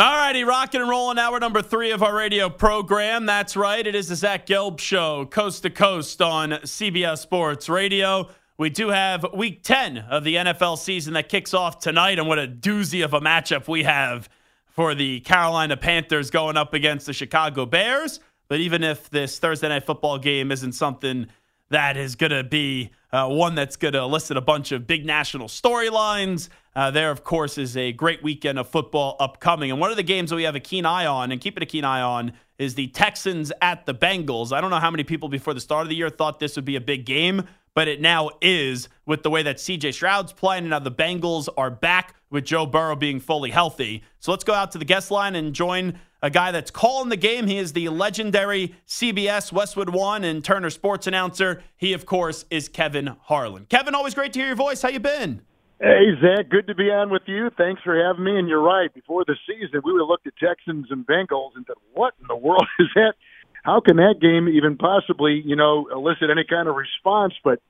All righty, rocking and rolling. Hour number three of our radio program. That's right. It is the Zach Gelb Show, coast to coast on CBS Sports Radio. We do have week 10 of the NFL season that kicks off tonight, and what a doozy of a matchup we have for the Carolina Panthers going up against the Chicago Bears. But even if this Thursday night football game isn't something that is going to be uh, one that's going to elicit a bunch of big national storylines. Uh, there, of course, is a great weekend of football upcoming. And one of the games that we have a keen eye on and keeping a keen eye on is the Texans at the Bengals. I don't know how many people before the start of the year thought this would be a big game, but it now is with the way that CJ Stroud's playing and now the Bengals are back with Joe Burrow being fully healthy. So let's go out to the guest line and join a guy that's calling the game. He is the legendary CBS Westwood One and Turner Sports announcer. He, of course, is Kevin Harlan. Kevin, always great to hear your voice. How you been? Hey, Zach, good to be on with you. Thanks for having me. And you're right. Before the season, we would have looked at Texans and Bengals and said, what in the world is that? How can that game even possibly, you know, elicit any kind of response? But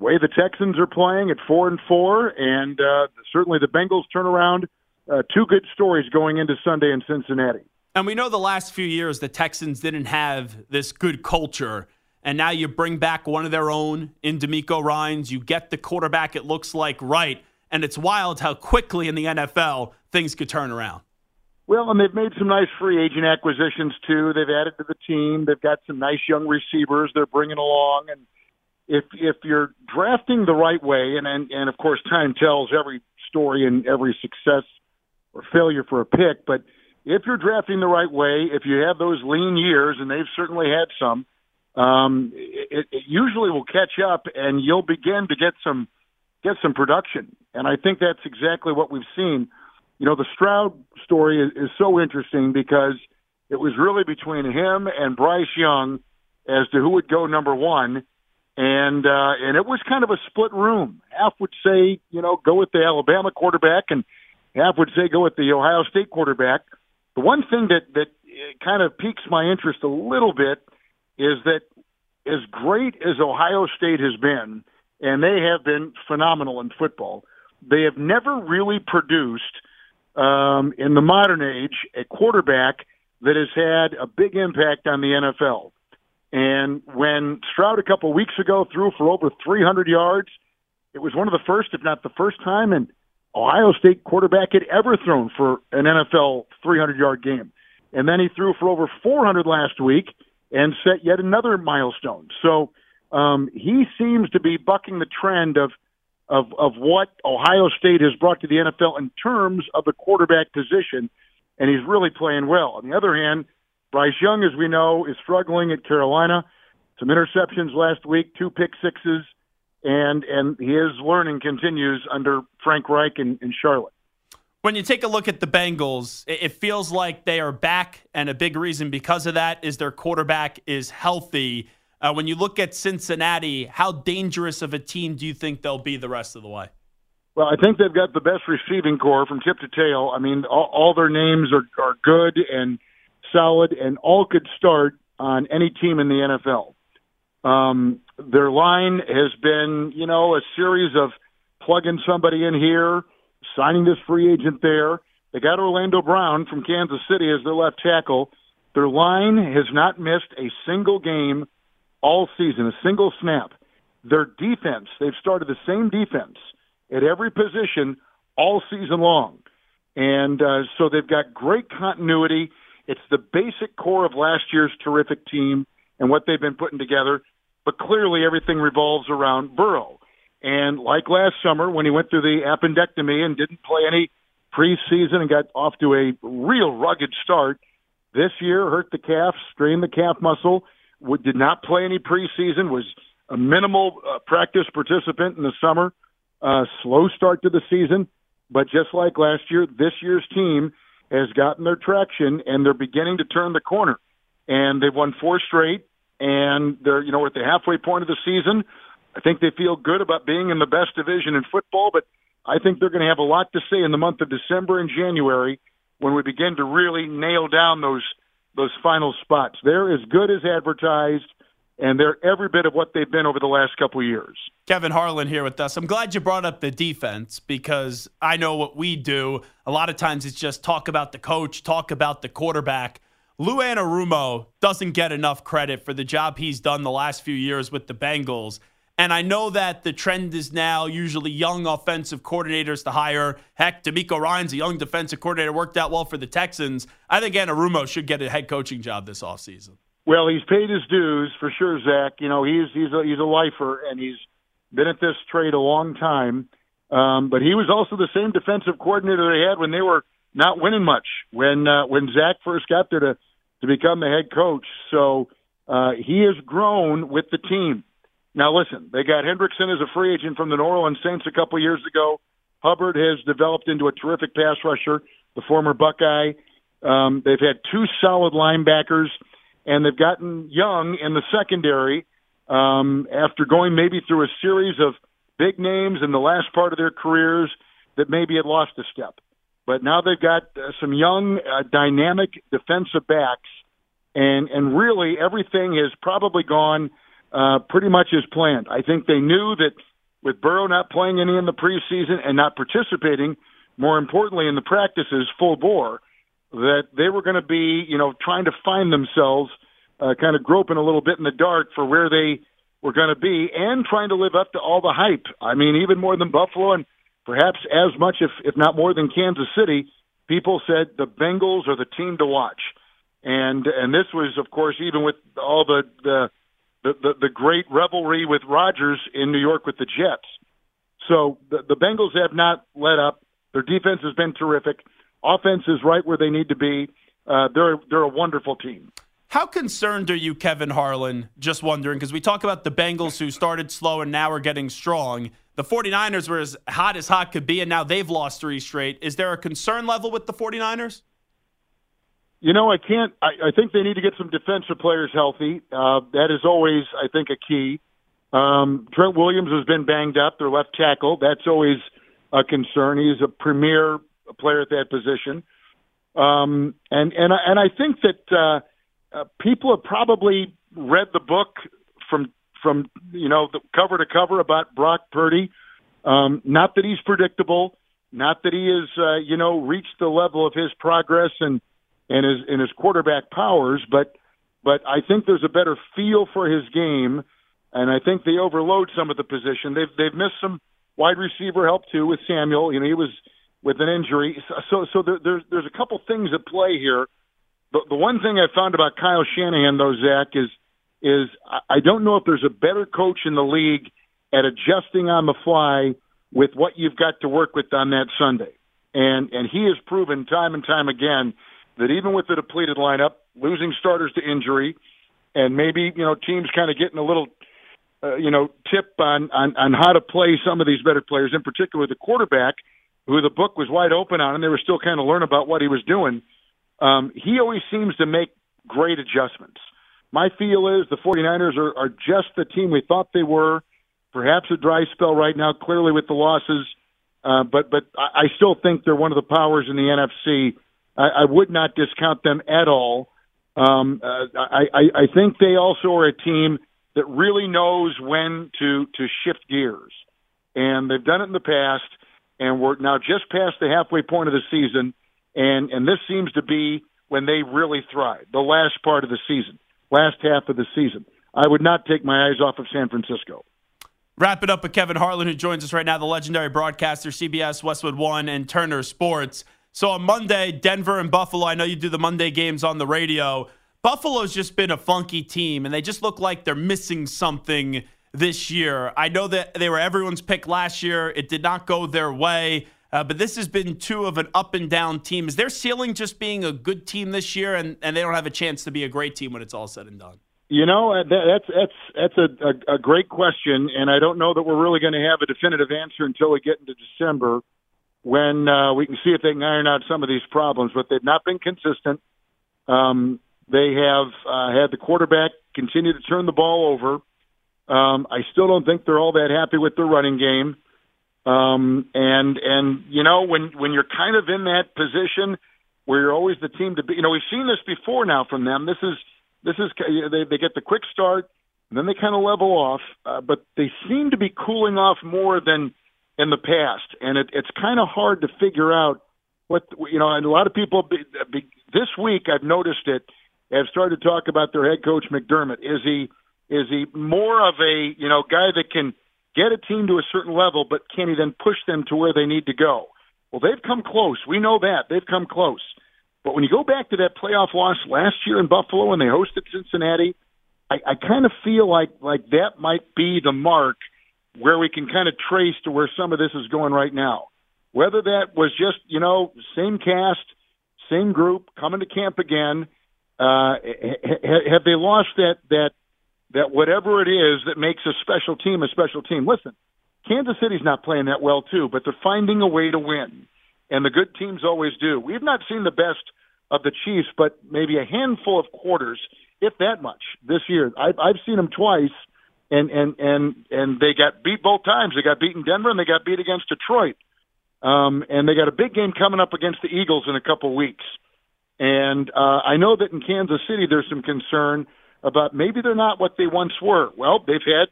way the Texans are playing at four and four, and uh, certainly the Bengals turn around. Uh, two good stories going into Sunday in Cincinnati. And we know the last few years the Texans didn't have this good culture. And now you bring back one of their own in DeMeco Ryans. You get the quarterback it looks like right. And it's wild how quickly in the NFL things could turn around. Well, and they've made some nice free agent acquisitions too. They've added to the team. They've got some nice young receivers they're bringing along. And if if you're drafting the right way, and and, and of course time tells every story and every success or failure for a pick, but if you're drafting the right way, if you have those lean years, and they've certainly had some, um, it, it usually will catch up, and you'll begin to get some get some production. And I think that's exactly what we've seen. You know, the Stroud story is, is so interesting because it was really between him and Bryce Young as to who would go number one, and uh, and it was kind of a split room. Half would say, you know, go with the Alabama quarterback, and half would say go with the Ohio State quarterback. The one thing that that kind of piques my interest a little bit is that as great as Ohio State has been, and they have been phenomenal in football, they have never really produced um, in the modern age a quarterback that has had a big impact on the NFL. And when Stroud a couple weeks ago threw for over 300 yards, it was one of the first, if not the first time, and Ohio State quarterback had ever thrown for an NFL 300 yard game. And then he threw for over 400 last week and set yet another milestone. So um, he seems to be bucking the trend of, of, of what Ohio State has brought to the NFL in terms of the quarterback position, and he's really playing well. On the other hand, Bryce Young, as we know, is struggling at Carolina. Some interceptions last week, two pick sixes and and his learning continues under Frank Reich in, in Charlotte. When you take a look at the Bengals, it feels like they are back, and a big reason because of that is their quarterback is healthy. Uh, when you look at Cincinnati, how dangerous of a team do you think they'll be the rest of the way? Well, I think they've got the best receiving core from tip to tail. I mean, all, all their names are, are good and solid, and all could start on any team in the NFL. Um, their line has been, you know, a series of plugging somebody in here, signing this free agent there. They got Orlando Brown from Kansas City as their left tackle. Their line has not missed a single game all season, a single snap. Their defense, they've started the same defense at every position all season long. And uh, so they've got great continuity. It's the basic core of last year's terrific team and what they've been putting together but clearly everything revolves around Burrow. And like last summer when he went through the appendectomy and didn't play any preseason and got off to a real rugged start. This year, hurt the calf, strained the calf muscle, did not play any preseason, was a minimal uh, practice participant in the summer. Uh, slow start to the season, but just like last year, this year's team has gotten their traction and they're beginning to turn the corner. And they've won four straight, and they're you know at the halfway point of the season. I think they feel good about being in the best division in football, but I think they're going to have a lot to say in the month of December and January when we begin to really nail down those those final spots. They're as good as advertised, and they're every bit of what they've been over the last couple years. Kevin Harlan here with us. I'm glad you brought up the defense because I know what we do. A lot of times it's just talk about the coach, talk about the quarterback. Lou Anarumo doesn't get enough credit for the job he's done the last few years with the Bengals. And I know that the trend is now usually young offensive coordinators to hire. Heck, DeMeco Ryans a young defensive coordinator, worked out well for the Texans. I think Anarumo should get a head coaching job this offseason. Well, he's paid his dues for sure, Zach. You know, he's he's a he's a lifer and he's been at this trade a long time. Um, but he was also the same defensive coordinator they had when they were not winning much when uh, when Zac first got there to to become the head coach. So uh, he has grown with the team. Now, listen, they got Hendrickson as a free agent from the New Orleans Saints a couple years ago. Hubbard has developed into a terrific pass rusher, the former Buckeye. Um, they've had two solid linebackers, and they've gotten young in the secondary um, after going maybe through a series of big names in the last part of their careers that maybe had lost a step. But now they've got uh, some young, uh, dynamic defensive backs, and and really everything has probably gone – uh, pretty much as planned. I think they knew that with Burrow not playing any in the preseason and not participating, more importantly in the practices full bore, that they were going to be, you know, trying to find themselves, uh, kind of groping a little bit in the dark for where they were going to be, and trying to live up to all the hype. I mean, even more than Buffalo, and perhaps as much, if if not more than Kansas City. People said the Bengals are the team to watch, and and this was, of course, even with all the the the, the, the great revelry with Rodgers in New York with the Jets. So the, the Bengals have not let up. Their defense has been terrific. Offense is right where they need to be. Uh, they're they're a wonderful team. How concerned are you, Kevin Harlan? Just wondering, because we talk about the Bengals who started slow and now are getting strong. The 49ers were as hot as hot could be, and now they've lost three straight. Is there a concern level with the 49ers? You know, I can't. I, I think they need to get some defensive players healthy. Uh, that is always, I think, a key. Um, Trent Williams has been banged up, their left tackle. That's always a concern. He's a premier player at that position. Um, and and and I think that uh, uh, people have probably read the book from from you know the cover to cover about Brock Purdy. Um, not that he's predictable, not that he has uh, you know reached the level of his progress and and his and his quarterback powers, but but I think there's a better feel for his game, and I think they overload some of the position. They've they've missed some wide receiver help too with Samuel. You know, he was with an injury, so so there, there's there's a couple things at play here. The the one thing I found about Kyle Shanahan though, Zach, is is I don't know if there's a better coach in the league at adjusting on the fly with what you've got to work with on that Sunday. And and he has proven time and time again that even with the depleted lineup, losing starters to injury, and maybe you know teams kind of getting a little uh, you know tip on, on on how to play some of these better players, in particular the quarterback, who the book was wide open on, and they were still kind of learning about what he was doing. Um, he always seems to make great adjustments. My feel is the 49ers are, are just the team we thought they were. Perhaps a dry spell right now, clearly with the losses, uh, but but I, I still think they're one of the powers in the NFC I, I would not discount them at all. Um, uh, I, I, I think they also are a team that really knows when to to shift gears, and they've done it in the past. And we're now just past the halfway point of the season, and and this seems to be when they really thrive. The last part of the season, last half of the season. I would not take my eyes off of San Francisco. Wrap it up with Kevin Harlan, who joins us right now, the legendary broadcaster, CBS, Westwood One, and Turner Sports. So on Monday, Denver and Buffalo, I know you do the Monday games on the radio. Buffalo's just been a funky team, and they just look like they're missing something this year. I know that they were everyone's pick last year. It did not go their way. Uh, but this has been two of an up and down team. Is their ceiling just being a good team this year, and, and they don't have a chance to be a great team when it's all said and done? You know, uh, that, that's that's that's a, a, a great question, and I don't know that we're really going to have a definitive answer until we get into December, when uh, we can see if they can iron out some of these problems. But they've not been consistent. Um, they have uh, had the quarterback continue to turn the ball over. Um, I still don't think they're all that happy with their running game. Um, and and you know when when you're kind of in that position where you're always the team to be, you know we've seen this before now from them. This is this is they they get the quick start, and then they kind of level off, uh, but they seem to be cooling off more than in the past, and it, it's kind of hard to figure out what you know. And a lot of people be, be, this week I've noticed it have started to talk about their head coach McDermott. Is he is he more of a you know guy that can get a team to a certain level, but can he then push them to where they need to go? Well, they've come close. We know that. They've come close. But when you go back to that playoff loss last year in Buffalo when they hosted Cincinnati, I, I kind of feel like like that might be the mark where we can kind of trace to where some of this is going right now. Whether that was just you know same cast, same group coming to camp again, uh, have they lost that that that whatever it is that makes a special team a special team. Listen, Kansas City's not playing that well too, but they're finding a way to win, and the good teams always do. We've not seen the best of the Chiefs, but maybe a handful of quarters, if that much, this year. I've, I've seen them twice, and and and and they got beat both times. They got beat in Denver, and they got beat against Detroit. Um, and they got a big game coming up against the Eagles in a couple weeks. And uh, I know that in Kansas City, there's some concern about maybe they're not what they once were. Well, they've had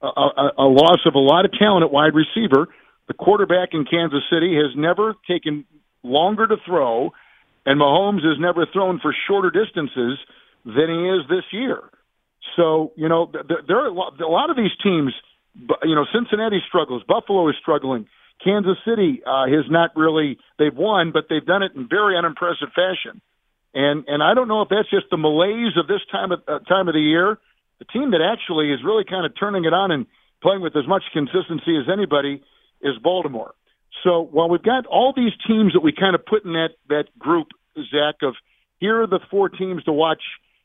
a, a, a loss of a lot of talent at wide receiver. The quarterback in Kansas City has never taken longer to throw, and Mahomes has never thrown for shorter distances than he is this year. So, you know, there are a lot of these teams, you know, Cincinnati struggles, Buffalo is struggling. Kansas City uh, has not really, they've won, but they've done it in very unimpressive fashion. And and I don't know if that's just the malaise of this time of uh, time of the year. The team that actually is really kind of turning it on and playing with as much consistency as anybody is Baltimore. So while we've got all these teams that we kind of put in that that group, Zach, of here are the four teams to watch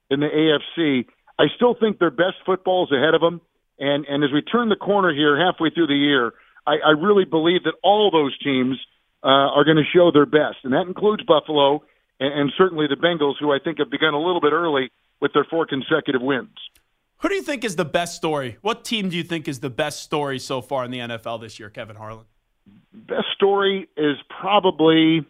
in the AFC, I still think their best football is ahead of them. And and as we turn the corner here halfway through the year, I, I really believe that all those teams uh, are going to show their best, and that includes Buffalo and, and certainly the Bengals, who I think have begun a little bit early with their four consecutive wins. Who do you think is the best story? What team do you think is the best story so far in the NFL this year, Kevin Harlan? Best story is probably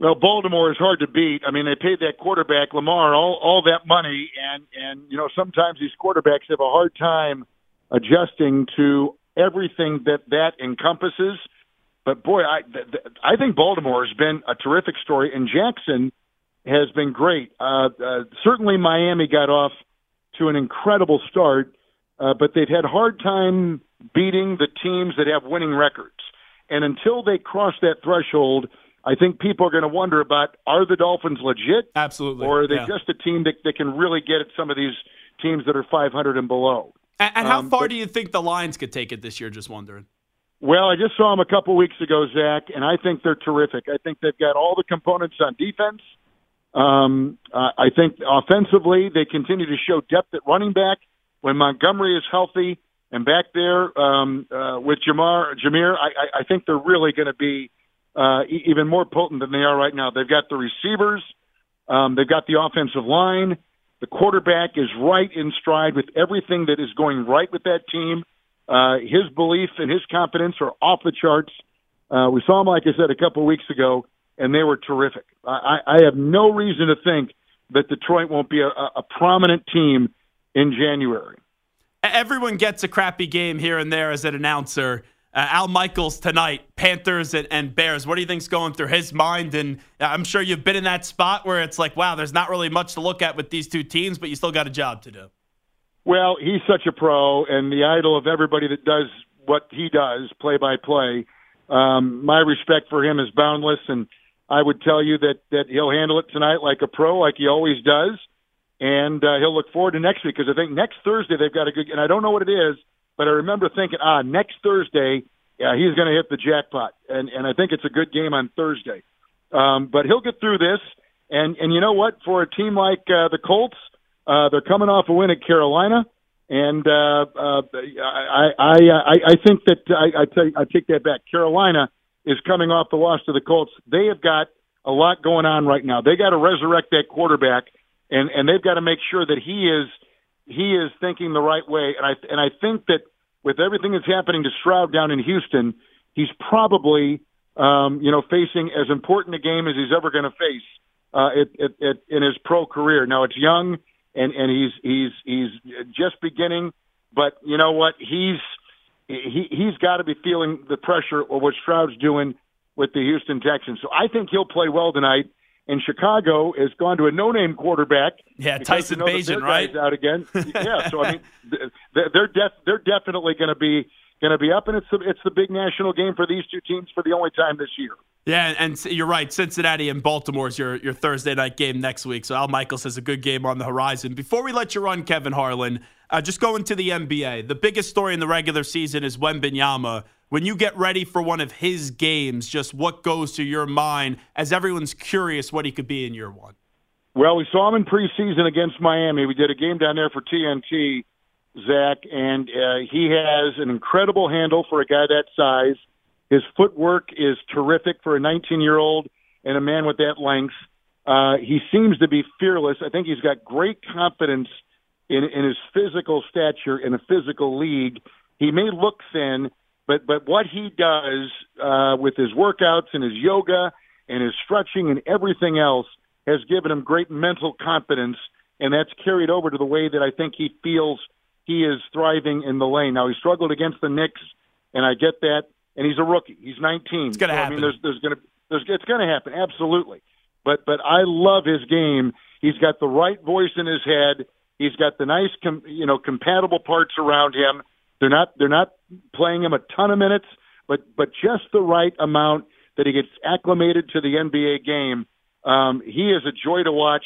well, Baltimore is hard to beat. I mean, they paid that quarterback Lamar all all that money, and and you know sometimes these quarterbacks have a hard time adjusting to everything that that encompasses. But boy, I I think Baltimore has been a terrific story, and Jackson has been great. Uh, uh, certainly, Miami got off to an incredible start, uh, but they've had hard time beating the teams that have winning records. And until they cross that threshold, I think people are going to wonder about are the Dolphins legit? Absolutely. Or are they yeah. just a team that, that can really get at some of these teams that are 500 and below? And, and how um, far but, do you think the Lions could take it this year? Just wondering. Well, I just saw them a couple weeks ago, Zach, and I think they're terrific. I think they've got all the components on defense. Um, uh, I think offensively, they continue to show depth at running back. When Montgomery is healthy and back there um, uh, with Jamar Jameer, I, I, I think they're really going to be uh, e- even more potent than they are right now. They've got the receivers, um, they've got the offensive line. The quarterback is right in stride with everything that is going right with that team. Uh, his belief and his confidence are off the charts. Uh, we saw him, like I said, a couple weeks ago, and they were terrific. I, I have no reason to think that Detroit won't be a, a prominent team in January. Everyone gets a crappy game here and there as an announcer. Uh, Al Michaels tonight, Panthers and, and, Bears. What do you think's going through his mind? And uh, I'm sure you've been in that spot where it's like, wow, there's not really much to look at with these two teams, but you still got a job to do. Well, he's such a pro and the idol of everybody that does what he does, play by play. Um, my respect for him is boundless, and I would tell you that that he'll handle it tonight like a pro, like he always does, and uh, he'll look forward to next week because I think next Thursday they've got a good. And I don't know what it is, but I remember thinking, ah, next Thursday yeah, he's going to hit the jackpot, and and I think it's a good game on Thursday. Um, but he'll get through this, and and you know what? For a team like uh, the Colts, uh, they're coming off a win at Carolina, and uh, uh, I, I I I think that I I, take, I take that back. Carolina is coming off the loss to the Colts. They have got a lot going on right now. They got to resurrect that quarterback, and and they've got to make sure that he is he is thinking the right way. And I and I think that with everything that's happening to Stroud down in Houston, he's probably um, you know facing as important a game as he's ever going to face uh, it, it, it, in his pro career. Now it's young and and he's he's he's just beginning, but you know what he's he he's got to be feeling the pressure of what Stroud's doing with the Houston Texans. So I think he'll play well tonight. And Chicago has gone to a no-name quarterback. Yeah, Tyson Bagent, right? Out again. yeah, so I mean, they're def- they're definitely going to be going to be up, and it's the, it's the big national game for these two teams for the only time this year. Yeah, and you're right. Cincinnati and Baltimore is your, your Thursday night game next week. So Al Michaels has a good game on the horizon. Before we let you run, Kevin Harlan, uh, just going to the NBA. The biggest story in the regular season is Wembanyama. When you get ready for one of his games, just what goes to your mind as everyone's curious what he could be in year one? Well, we saw him in preseason against Miami. We did a game down there for TNT Zach, and uh, he has an incredible handle for a guy that size. His footwork is terrific for a 19 year old and a man with that length. Uh, he seems to be fearless. I think he's got great confidence in, in his physical stature in a physical league. He may look thin, but but what he does uh, with his workouts and his yoga and his stretching and everything else has given him great mental confidence, and that's carried over to the way that I think he feels he is thriving in the lane. Now he struggled against the Knicks, and I get that. And he's a rookie. He's 19. It's going to so, happen. I mean, there's there's going to there's it's going to happen absolutely. But but I love his game. He's got the right voice in his head. He's got the nice, com, you know, compatible parts around him. They're not they're not playing him a ton of minutes, but but just the right amount that he gets acclimated to the NBA game. Um, he is a joy to watch,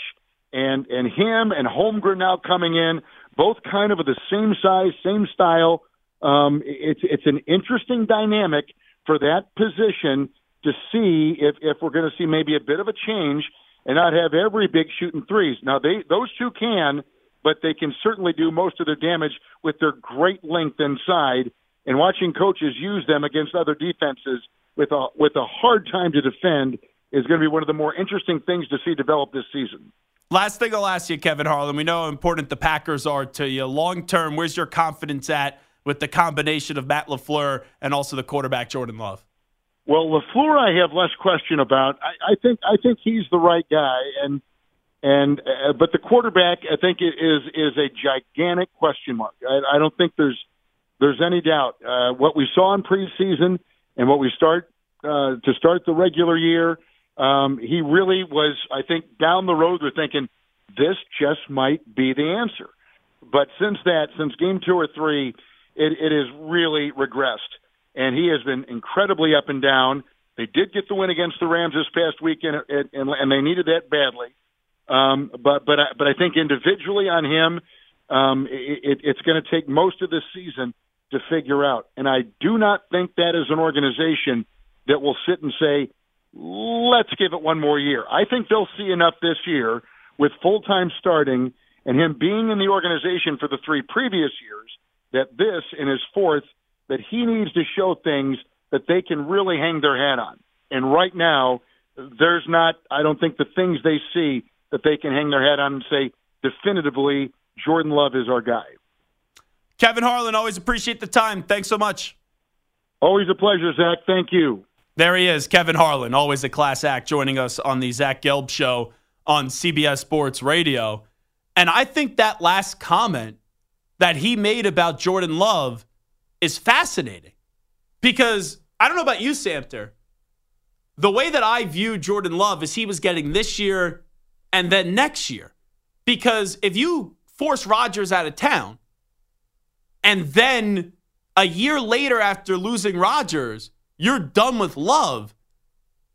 and and him and Holmgren now coming in both kind of the same size, same style. Um, it's it's an interesting dynamic for that position to see if if we're going to see maybe a bit of a change and not have every big shooting threes. Now they those two can, but they can certainly do most of their damage with their great length inside. And watching coaches use them against other defenses with a with a hard time to defend is going to be one of the more interesting things to see develop this season. Last thing I'll ask you, Kevin Harlan. We know how important the Packers are to you. Long term, where's your confidence at with the combination of Matt LaFleur and also the quarterback Jordan Love? Well, LaFleur, I have less question about. I, I think I think he's the right guy, and and uh, but the quarterback, I think, is is a gigantic question mark. I, I don't think there's there's any doubt. Uh, what we saw in preseason and what we start uh, to start the regular year um, he really was, I think, down the road, they're thinking this just might be the answer. But since that, since game two or three, it, it has really regressed. And he has been incredibly up and down. They did get the win against the Rams this past weekend, and, and, and they needed that badly. Um, but but I, but I think individually on him, um, it, it's going to take most of this season to figure out. And I do not think that is an organization that will sit and say, let's give it one more year. I think they'll see enough this year with full time starting and him being in the organization for the three previous years that this in his fourth that he needs to show things that they can really hang their hat on. And right now, there's not, I don't think the things they see that they can hang their hat on and say definitively Jordan Love is our guy. Kevin Harlan, always appreciate the time. Thanks so much. Always a pleasure, Zach. Thank you. There he is, Kevin Harlan, always a class act, joining us on the Zach Gelb Show on CBS Sports Radio. And I think that last comment that he made about Jordan Love is fascinating because I don't know about you, Samter. The way that I view Jordan Love is he was getting this year and then next year. Because if you force Rodgers out of town and then a year later after losing Rodgers, you're done with love.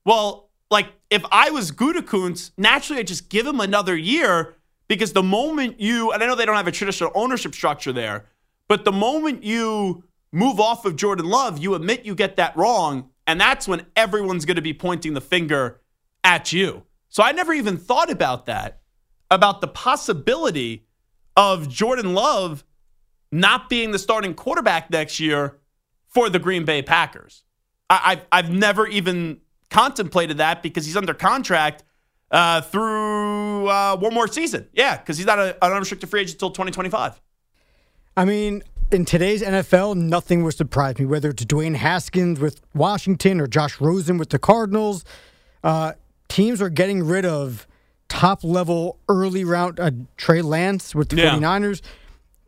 Well, like if I was Gutekunst, naturally I'd just give him another year because the moment you, and I know they don't have a traditional ownership structure there, but the moment you move off of Jordan Love, you admit you get that wrong, and that's when everyone's going to be pointing the finger at you. So I never even thought about that, about the possibility of Jordan Love not being the starting quarterback next year for the Green Bay Packers. I, have I've never even contemplated that because he's under contract uh, through uh, one more season. Yeah, because he's not a, an unrestricted free agent until 2025. I mean, in today's NFL, nothing would surprise me, whether it's Dwayne Haskins with Washington or Josh Rosen with the Cardinals. Uh, teams are getting rid of top level early round uh, Trey Lance with the yeah. 49ers.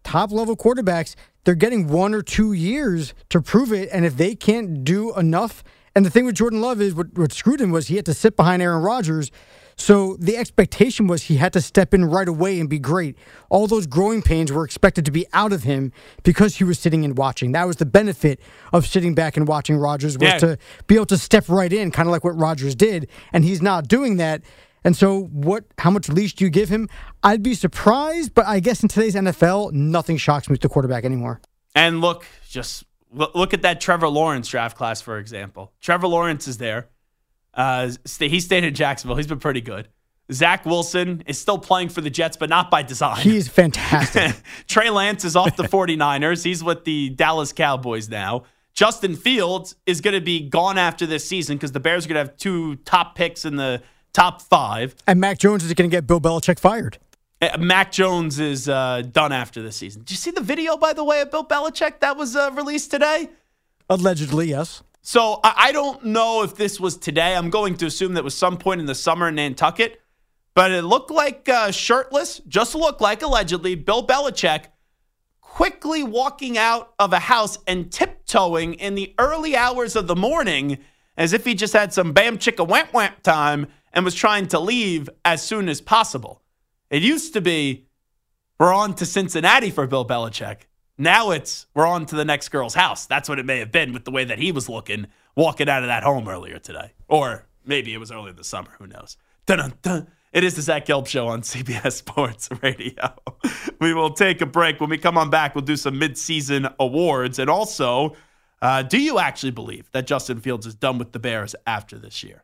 Top level quarterbacks, they're getting one or two years to prove it. And if they can't do enough, and the thing with Jordan Love is what, what screwed him was he had to sit behind Aaron Rodgers so the expectation was he had to step in right away and be great. All those growing pains were expected to be out of him because he was sitting and watching. That was the benefit of sitting back and watching Rodgers was yeah. to be able to step right in, kind of like what Rodgers did, and he's not doing that. And so, what? How much leash do you give him? I'd be surprised, but I guess in today's NFL, nothing shocks me with the quarterback anymore. And look, just look at that Trevor Lawrence draft class, for example. Trevor Lawrence is there. Uh, he stayed in Jacksonville. He's been pretty good. Zach Wilson is still playing for the Jets, but not by design. He's fantastic. Trey Lance is off the 49ers. He's with the Dallas Cowboys now. Justin Fields is going to be gone after this season because the Bears are going to have two top picks in the top five. And Mac Jones is going to get Bill Belichick fired. Uh, Mac Jones is uh, done after this season. Did you see the video, by the way, of Bill Belichick that was uh, released today? Allegedly, yes. So I don't know if this was today. I'm going to assume that was some point in the summer in Nantucket, but it looked like uh, shirtless, just looked like allegedly Bill Belichick quickly walking out of a house and tiptoeing in the early hours of the morning as if he just had some bam chicka wamp wamp time and was trying to leave as soon as possible. It used to be we're on to Cincinnati for Bill Belichick. Now it's we're on to the next girl's house. That's what it may have been with the way that he was looking walking out of that home earlier today. Or maybe it was earlier this summer. Who knows? Dun-dun-dun. It is the Zach Gelb Show on CBS Sports Radio. we will take a break. When we come on back, we'll do some midseason awards. And also, uh, do you actually believe that Justin Fields is done with the Bears after this year?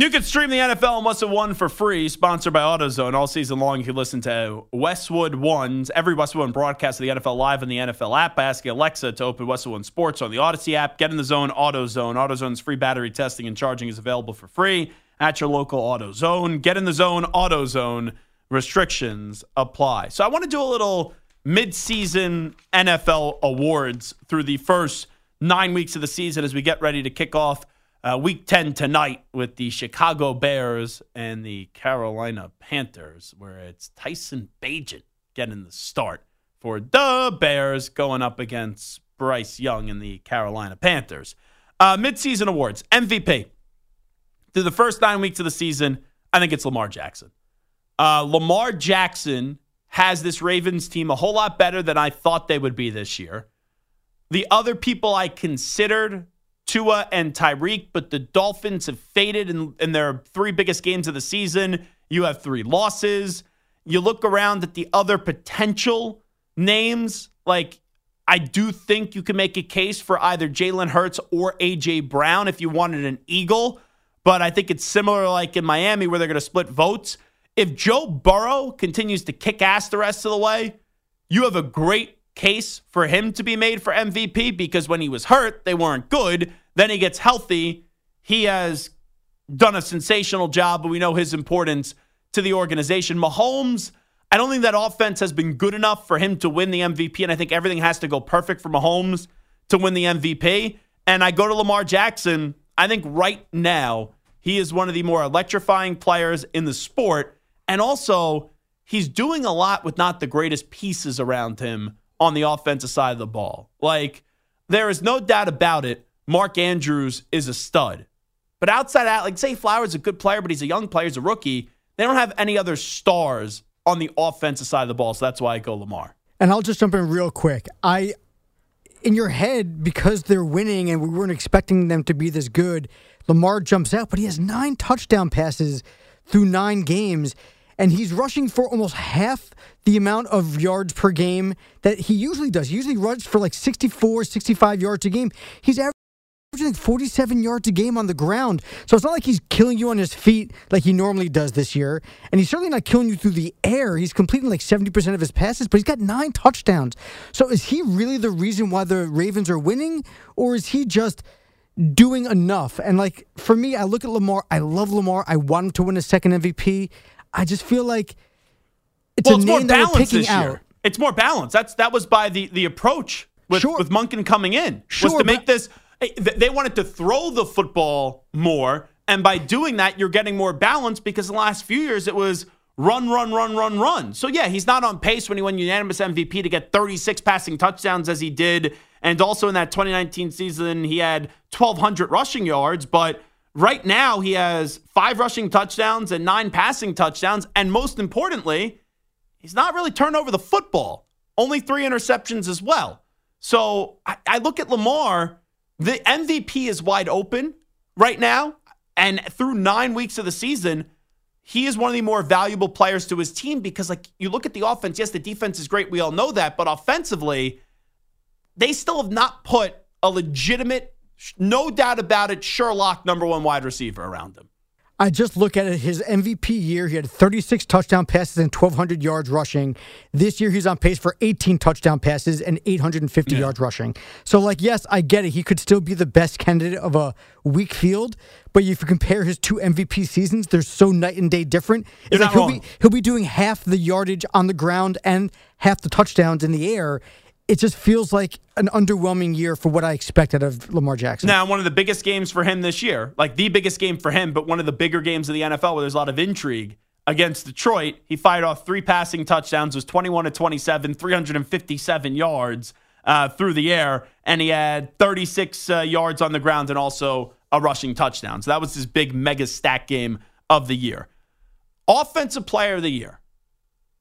You can stream the NFL Must Have Won for free, sponsored by AutoZone. All season long, you can listen to Westwood Ones, every Westwood One broadcast of the NFL live in the NFL app by asking Alexa to open Westwood One Sports on the Audacy app. Get in the zone, AutoZone. AutoZone's free battery testing and charging is available for free at your local AutoZone. Get in the zone, AutoZone. Restrictions apply. So I want to do a little midseason NFL awards through the first nine weeks of the season as we get ready to kick off – uh, week 10 tonight with the Chicago Bears and the Carolina Panthers, where it's Tyson Bagent getting the start for the Bears going up against Bryce Young and the Carolina Panthers. Uh, midseason awards MVP. Through the first nine weeks of the season, I think it's Lamar Jackson. Uh, Lamar Jackson has this Ravens team a whole lot better than I thought they would be this year. The other people I considered Tua and Tyreek, but the Dolphins have faded in, in their three biggest games of the season. You have three losses. you look around at the other potential names, like I do think you can make a case for either Jalen Hurts or AJ Brown if you wanted an Eagle. But I think it's similar like in Miami where they're going to split votes. If Joe Burrow continues to kick ass the rest of the way, you have a great case for him to be made for MVP because when he was hurt, they weren't good. Then he gets healthy. He has done a sensational job, but we know his importance to the organization. Mahomes, I don't think that offense has been good enough for him to win the MVP, and I think everything has to go perfect for Mahomes to win the MVP. And I go to Lamar Jackson. I think right now he is one of the more electrifying players in the sport. And also, he's doing a lot with not the greatest pieces around him on the offensive side of the ball. Like, there is no doubt about it. Mark Andrews is a stud. But outside that, like, Zay Flowers is a good player, but he's a young player, he's a rookie. They don't have any other stars on the offensive side of the ball. So that's why I go Lamar. And I'll just jump in real quick. I, in your head, because they're winning and we weren't expecting them to be this good, Lamar jumps out, but he has nine touchdown passes through nine games. And he's rushing for almost half the amount of yards per game that he usually does. He usually runs for like 64, 65 yards a game. He's averaging averaging 47 yards a game on the ground. So it's not like he's killing you on his feet like he normally does this year. And he's certainly not killing you through the air. He's completing like 70% of his passes, but he's got nine touchdowns. So is he really the reason why the Ravens are winning? Or is he just doing enough? And like for me, I look at Lamar. I love Lamar. I want him to win a second MVP. I just feel like it's well, a it's name more that we're balanced picking this out. year. It's more balanced. That's that was by the the approach with Sure. with Monken coming in Sure, was to make this. eh, They wanted to throw the football more, and by doing that, you're getting more balance because the last few years it was run, run, run, run, run. So yeah, he's not on pace when he won unanimous MVP to get 36 passing touchdowns as he did, and also in that 2019 season he had 1,200 rushing yards, but. Right now, he has five rushing touchdowns and nine passing touchdowns. And most importantly, he's not really turned over the football. Only three interceptions as well. So I, I look at Lamar, the MVP is wide open right now. And through nine weeks of the season, he is one of the more valuable players to his team because, like, you look at the offense. Yes, the defense is great. We all know that. But offensively, they still have not put a legitimate, no doubt about it, Sherlock number one wide receiver around him. I just look at it. His MVP year, he had 36 touchdown passes and 1,200 yards rushing. This year, he's on pace for 18 touchdown passes and 850 yards rushing. So, like, yes, I get it. He could still be the best candidate of a weak field, but if you compare his two MVP seasons, they're so night and day different. You're It's like he'll wrong. be he'll be doing half the yardage on the ground and half the touchdowns in the air. It just feels like an underwhelming year for what I expected of Lamar Jackson. Now, one of the biggest games for him this year, like the biggest game for him, but one of the bigger games of the NFL where there's a lot of intrigue against Detroit. He fired off three passing touchdowns, was 21 to 27, 357 yards uh, through the air, and he had 36 uh, yards on the ground and also a rushing touchdown. So that was his big mega stack game of the year. Offensive player of the year.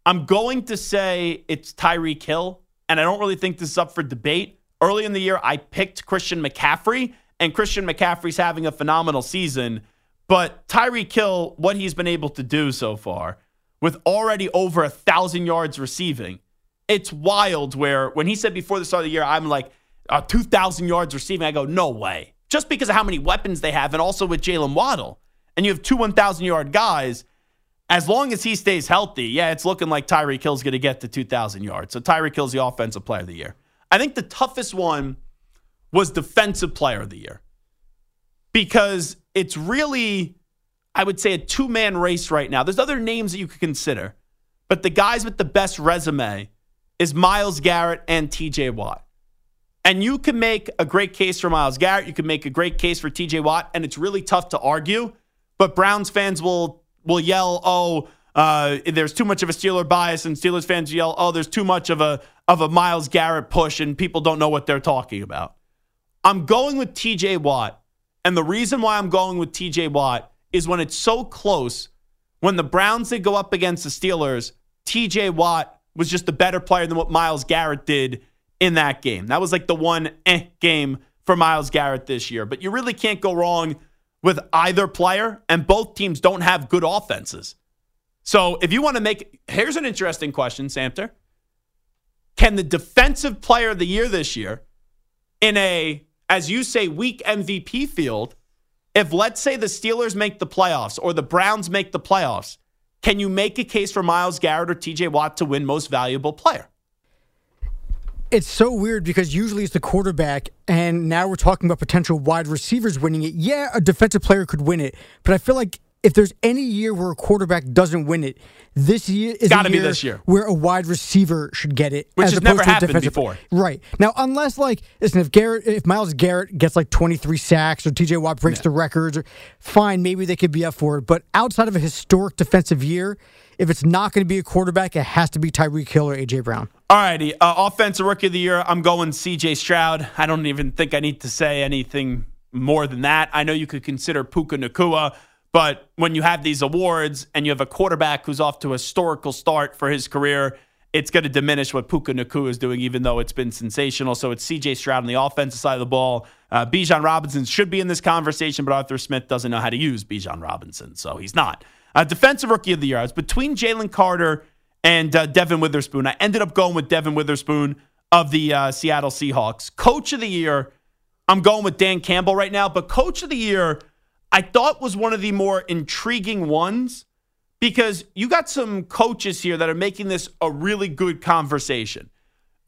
I'm going to say it's Tyreek Hill, and I don't really think this is up for debate. Early in the year, I picked Christian McCaffrey, and Christian McCaffrey's having a phenomenal season. But Tyreek Hill, what he's been able to do so far, with already over a thousand yards receiving, it's wild. Where when he said before the start of the year, I'm like, uh, 2,000 yards receiving, I go, no way. Just because of how many weapons they have, and also with Jaylen Waddle. And you have two 1,000 yard guys as long as he stays healthy, yeah, it's looking like Tyreek Hill's going to get to 2,000 yards. So Tyreek Hill's the offensive player of the year. I think the toughest one was defensive player of the year because it's really, I would say, a two man race right now. There's other names that you could consider, but the guys with the best resume is Myles Garrett and TJ Watt. And you can make a great case for Myles Garrett. You can make a great case for TJ Watt, and it's really tough to argue. But Browns fans will will yell, "Oh, uh, there's too much of a Steeler bias," and Steelers fans yell, "Oh, there's too much of a of a Myles Garrett push," and people don't know what they're talking about. I'm going with TJ Watt, and the reason why I'm going with TJ Watt is when it's so close. When the Browns did go up against the Steelers, TJ Watt was just a better player than what Myles Garrett did in that game. That was like the one eh game for Myles Garrett this year. But you really can't go wrong with either player, and both teams don't have good offenses. So if you want to make, here's an interesting question, Samter. Can the defensive player of the year this year, in a, as you say, weak MVP field, if let's say the Steelers make the playoffs or the Browns make the playoffs, can you make a case for Myles Garrett or TJ Watt to win most valuable player? It's so weird because usually it's the quarterback, and now we're talking about potential wide receivers winning it. Yeah, a defensive player could win it, but I feel like if there's any year where a quarterback doesn't win it, this year is Gotta be this year. where a wide receiver should get it, Which as has never to happened before. Right now, unless like listen, if Garrett, if Myles Garrett gets like 23 sacks or T.J. Watt breaks the records, or, fine, maybe they could be up for it. But outside of a historic defensive year, if it's not going to be a quarterback, it has to be Tyreek Hill or A.J. Brown. All righty. Uh, offensive rookie of the year, I'm going CJ Stroud. I don't even think I need to say anything more than that. I know you could consider Puka Nacua, but when you have these awards and you have a quarterback who's off to a historical start for his career, it's going to diminish what Puka Nacua is doing, even though it's been sensational. So it's CJ Stroud on the offensive side of the ball. Uh, Bijan Robinson should be in this conversation, but Arthur Smith doesn't know how to use Bijan Robinson, so he's not. Uh, defensive rookie of the year. I was between Jalen Carter and uh, Devon Witherspoon. I ended up going with Devon Witherspoon of the uh, Seattle Seahawks. Coach of the year, I'm going with Dan Campbell right now, but coach of the year, I thought was one of the more intriguing ones because you got some coaches here that are making this a really good conversation.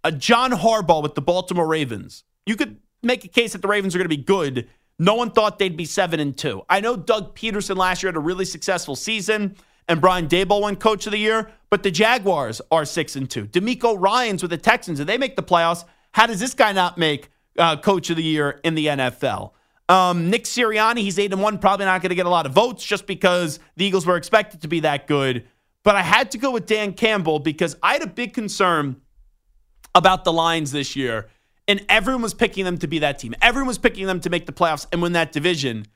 Uh, John Harbaugh with the Baltimore Ravens. You could make a case that the Ravens are going to be good. No one thought they'd be seven and two. I know Doug Pederson last year had a really successful season, and Brian Daboll won Coach of the Year, but the Jaguars are six and two. DeMeco Ryans with the Texans, and they make the playoffs. How does this guy not make uh, Coach of the Year in the NFL? Um, Nick Sirianni, he's eight and one, probably not going to get a lot of votes just because the Eagles were expected to be that good. But I had to go with Dan Campbell because I had a big concern about the Lions this year, and everyone was picking them to be that team. Everyone was picking them to make the playoffs and win that division.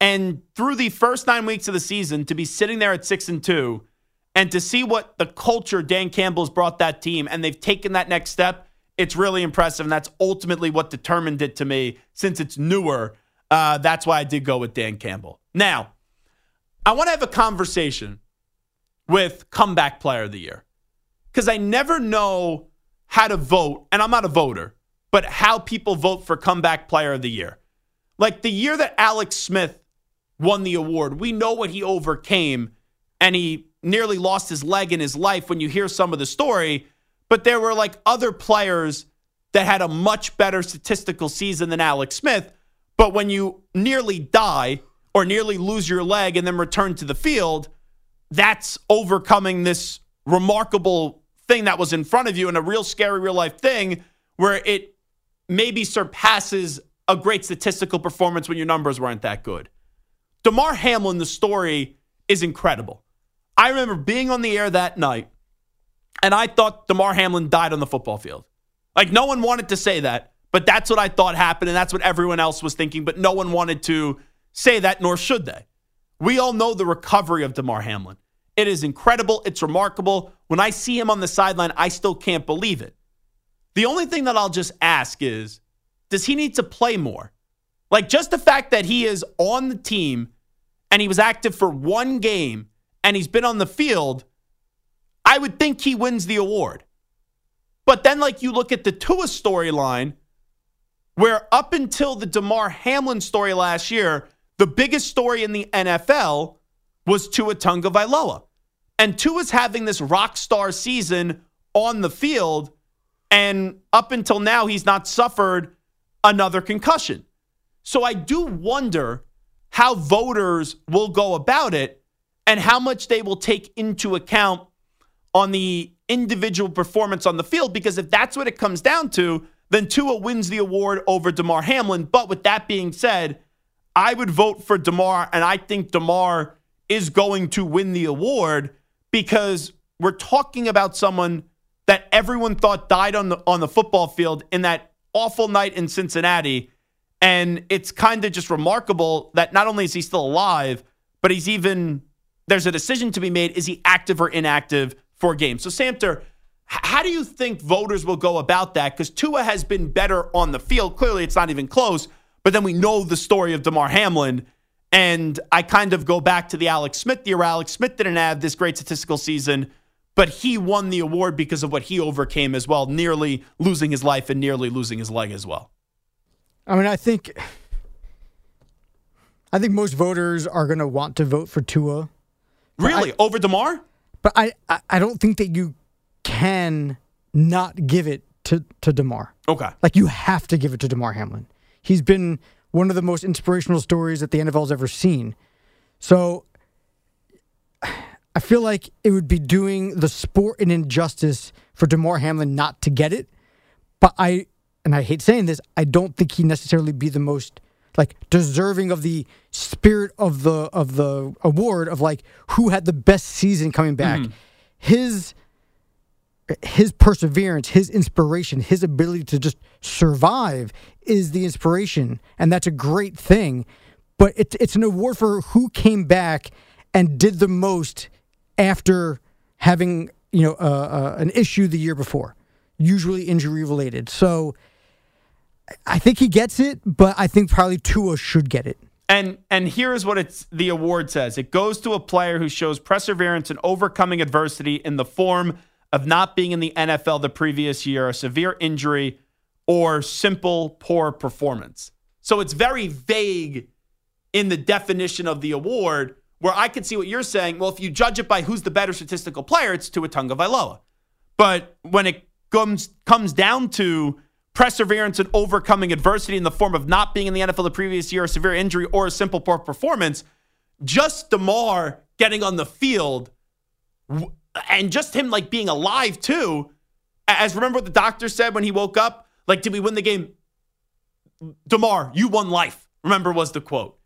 And through the first nine weeks of the season, to be sitting there at six and two, and to see what the culture Dan Campbell's brought that team, and they've taken that next step, it's really impressive. And that's ultimately what determined it to me. Since it's newer, uh, that's why I did go with Dan Campbell. Now, I want to have a conversation with comeback player of the year because I never know how to vote, and I'm not a voter, but how people vote for comeback player of the year. Like the year that Alex Smith won the award, we know what he overcame, and he nearly lost his leg in his life when you hear some of the story. But there were like other players that had a much better statistical season than Alex Smith. But when you nearly die or nearly lose your leg and then return to the field, that's overcoming this remarkable thing that was in front of you and a real scary real life thing where it maybe surpasses a great statistical performance when your numbers weren't that good. Damar Hamlin, the story is incredible. I remember being on the air that night and I thought Damar Hamlin died on the football field. Like no one wanted to say that, but that's what I thought happened and that's what everyone else was thinking, but no one wanted to say that nor should they. We all know the recovery of Damar Hamlin. It is incredible. It's remarkable. When I see him on the sideline, I still can't believe it. The only thing that I'll just ask is does he need to play more? Like just the fact that he is on the team and he was active for one game and he's been on the field, I would think he wins the award. But then, like, you look at the Tua storyline, where up until the Damar Hamlin story last year, the biggest story in the NFL was Tua Tagovailoa. And Tua's having this rock star season on the field. And up until now, he's not suffered another concussion. So I do wonder how voters will go about it and how much they will take into account on the individual performance on the field. Because if that's what it comes down to, then Tua wins the award over Damar Hamlin. But with that being said, I would vote for Damar, and I think Damar is going to win the award because we're talking about someone that everyone thought died on the on the football field in that awful night in Cincinnati. And it's kind of just remarkable that not only is he still alive, but he's even there's a decision to be made. Is he active or inactive for games? So Samter, how do you think voters will go about that? Because Tua has been better on the field. Clearly, it's not even close. But then we know the story of Damar Hamlin. And I kind of go back to the Alex Smith year. Alex Smith didn't have this great statistical season, but he won the award because of what he overcame as well, nearly losing his life and nearly losing his leg as well. I mean, I think I think most voters are going to want to vote for Tua. Really? I, Over Damar? But I, I, I don't think that you can not give it to, to Damar. Okay. Like, you have to give it to Damar Hamlin. He's been one of the most inspirational stories that the NFL's ever seen. So I feel like it would be doing the sport an injustice for Damar Hamlin not to get it. But I, and I hate saying this, I don't think he necessarily be the most like deserving of the spirit of the of the award of like who had the best season coming back. Mm-hmm. His his perseverance, his inspiration, his ability to just survive is the inspiration, and that's a great thing. But it's it's an award for who came back and did the most after having you know uh, uh, an issue the year before, usually injury related. So I think he gets it, but I think probably Tua should get it. And and here's what it's the award says. It goes to a player who shows perseverance and overcoming adversity in the form of not being in the NFL the previous year, a severe injury, or simple poor performance. So it's very vague in the definition of the award, where I can see what you're saying. Well, if you judge it by who's the better statistical player, it's Tua Tagovailoa. But when it comes comes down to perseverance and overcoming adversity in the form of not being in the NFL the previous year, a severe injury, or a simple poor performance, just Damar getting on the field and just him like being alive too. As remember what the doctor said when he woke up? Like, did we win the game? Damar, you won life. Remember was the quote.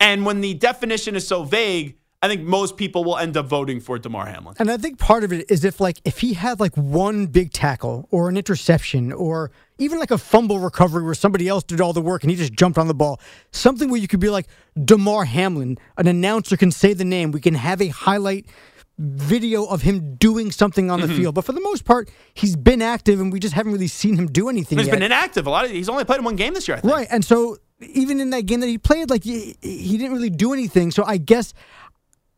And when the definition is so vague, I think most people will end up voting for Damar Hamlin. And I think part of it is if like if he had like one big tackle or an interception or even like a fumble recovery where somebody else did all the work and he just jumped on the ball, something where you could be like Damar Hamlin, an announcer can say the name, we can have a highlight video of him doing something on the mm-hmm. field. But for the most part, he's been active and we just haven't really seen him do anything. He's yet. been inactive. A lot of he's only played in one game this year, Right. And so even in that game that he played, like he, he didn't really do anything. So I guess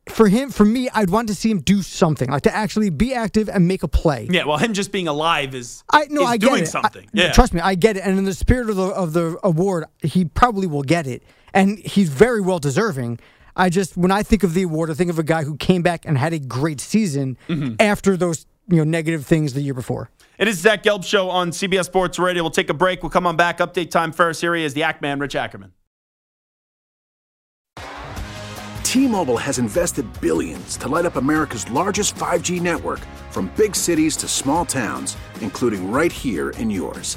for him, for me, I'd want to see him do something, like to actually be active and make a play. Yeah, well, him just being alive is I no, I get doing it. something. I, yeah, trust me, I get it. And in the spirit of the of the award, he probably will get it, and he's very well deserving. I just when I think of the award, I think of a guy who came back and had a great season mm-hmm. after those you know negative things the year before. It is Zach Gelb show on CBS Sports Radio. We'll take a break. We'll come on back. Update time first. Here he is, the Ackman, Rich Ackerman. T-Mobile has invested billions to light up America's largest 5G network from big cities to small towns, including right here in yours.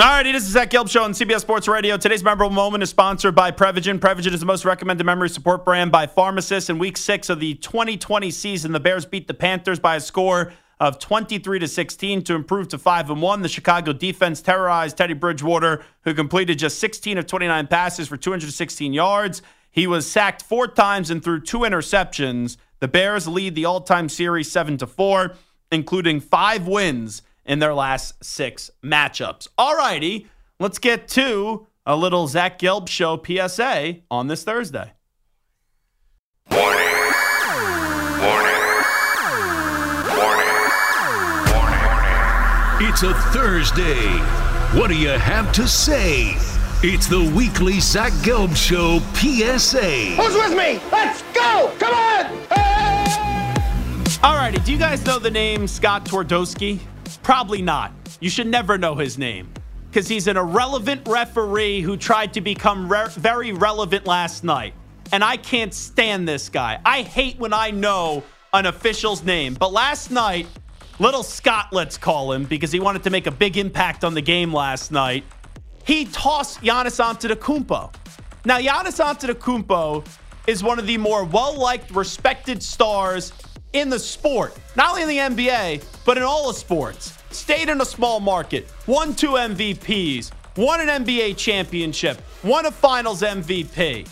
All righty, this is Zach Gelb Show on CBS Sports Radio. Today's memorable moment is sponsored by Prevagen. Prevagen is the most recommended memory support brand by pharmacists. In week six of the 2020 season, the Bears beat the Panthers by a score of 23 to 16 to improve to 5 and 1. The Chicago defense terrorized Teddy Bridgewater, who completed just 16 of 29 passes for 216 yards. He was sacked four times and threw two interceptions. The Bears lead the all-time series 7 to 4, including 5 wins in their last six matchups. All righty, let's get to a little Zach Gelb show PSA on this Thursday. Warning. Warning. Warning. Warning. It's a Thursday. What do you have to say? It's the weekly Zach Gelb Show PSA. Who's with me? Let's go! Come on! Hey! All righty, do you guys know the name Scott Twardoski? Probably not. You should never know his name because he's an irrelevant referee who tried to become re- very relevant last night. And I can't stand this guy. I hate when I know an official's name. But last night, little Scott, let's call him, because he wanted to make a big impact on the game last night, he tossed Giannis Antetokounmpo. Now, Giannis Antetokounmpo is one of the more well-liked, respected stars in the sport. Not only in the NBA, but in all the sports stayed in a small market, won two MVPs, won an NBA championship, won a finals MVP.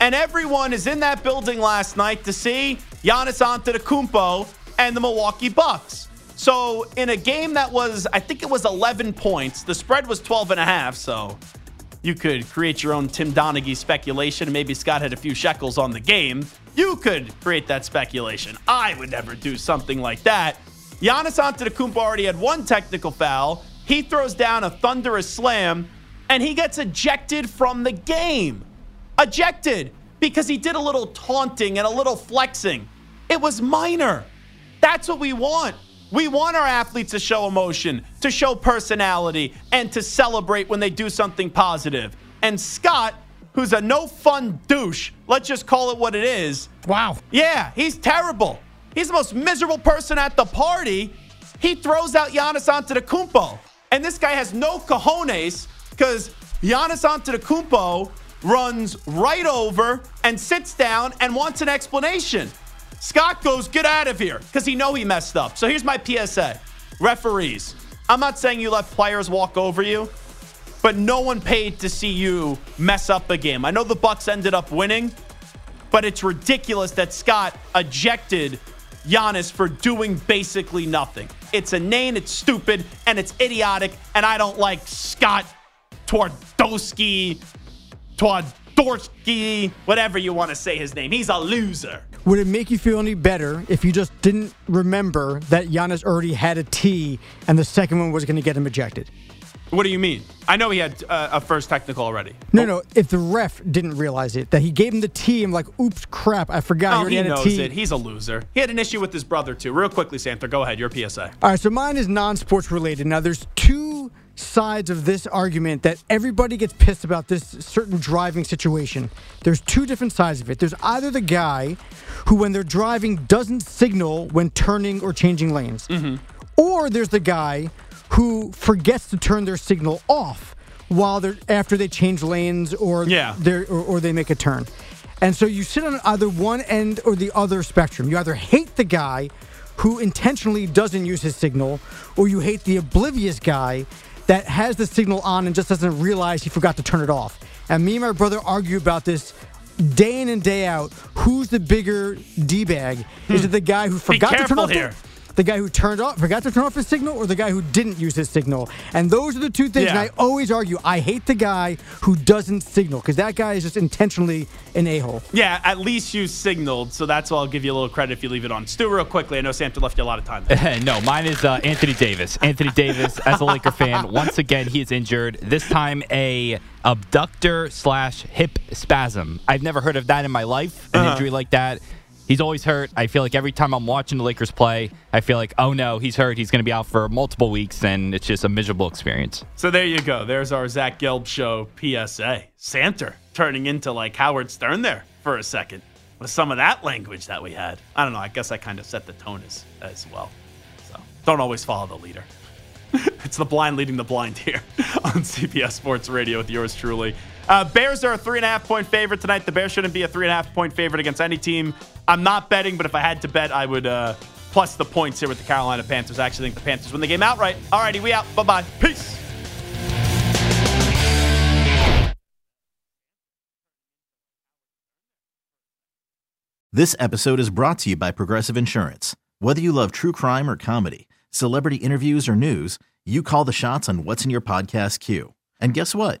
And everyone is in that building last night to see Giannis Antetokounmpo and the Milwaukee Bucks. So in a game that was, I think it was 11 points, the spread was 12 and a half, so you could create your own Tim Donaghy speculation. Maybe Scott had a few shekels on the game. You could create that speculation. I would never do something like that. Giannis Antetokounmpo already had one technical foul. He throws down a thunderous slam, and he gets ejected from the game. Ejected because he did a little taunting and a little flexing. It was minor. That's what we want. We want our athletes to show emotion, to show personality, and to celebrate when they do something positive. And Scott, who's a no fun douche, let's just call it what it is. Wow. Yeah, he's terrible. He's the most miserable person at the party. He throws out Giannis Antetokounmpo. And this guy has no cojones because Giannis Antetokounmpo runs right over and sits down and wants an explanation. Scott goes, get out of here because he know he messed up. So here's my PSA. Referees, I'm not saying you let players walk over you, but no one paid to see you mess up a game. I know the Bucks ended up winning, but it's ridiculous that Scott ejected Giannis for doing basically nothing. It's inane, it's stupid, and it's idiotic, and I don't like Scott Twardoski, Twardoski, whatever you want to say his name. He's a loser. Would it make you feel any better if you just didn't remember that Giannis already had a T and the second one was going to get him ejected? What do you mean? I know he had uh, a first technical already. No, no. If the ref didn't realize it, that he gave him the T, I'm like, oops, crap, I forgot. Oh, he, he knows it. He's a loser. He had an issue with his brother too. Real quickly, Santa, go ahead. Your PSA. All right, so mine is non-sports related. Now, there's two sides of this argument that everybody gets pissed about this certain driving situation. There's two different sides of it. There's either the guy who, when they're driving, doesn't signal when turning or changing lanes, or there's the guy who forgets to turn their signal off while they're after they change lanes or Yeah. or, or they make a turn. And so you sit on either one end or the other spectrum. You either hate the guy who intentionally doesn't use his signal, or you hate the oblivious guy that has the signal on and just doesn't realize he forgot to turn it off. And me and my brother argue about this day in and day out. Who's the bigger d bag? Is hmm. it the guy who forgot to turn off here. the the guy who turned off, forgot to turn off his signal, or the guy who didn't use his signal. And those are the two things. Yeah. And I always argue. I hate the guy who doesn't signal because that guy is just intentionally an a hole. Yeah, at least you signaled, so that's why I'll give you a little credit if you leave it on. Stu, real quickly, I know Santa left you a lot of time. No, mine is uh, Anthony Davis. Anthony Davis, as a Laker fan, once again he is injured. This time a abductor slash hip spasm. I've never heard of that in my life. An Uh-huh. injury like that. He's always hurt. I feel like every time I'm watching the Lakers play, I feel like, oh no, he's hurt. He's going to be out for multiple weeks, and it's just a miserable experience. So there you go. There's our Zach Gelb show PSA. Santa turning into like Howard Stern there for a second with some of that language that we had. I don't know. I guess I kind of set the tone as, as well. So don't always follow the leader. it's the blind leading the blind here on CBS Sports Radio with yours truly. Uh, Bears are a three and a half point favorite tonight. The Bears shouldn't be a three and a half point favorite against any team. I'm not betting, but if I had to bet, I would uh, plus the points here with the Carolina Panthers. I actually think the Panthers win the game outright. Alrighty, we out. Bye bye. Peace. This episode is brought to you by Progressive Insurance. Whether you love true crime or comedy, celebrity interviews or news, you call the shots on what's in your podcast queue. And guess what?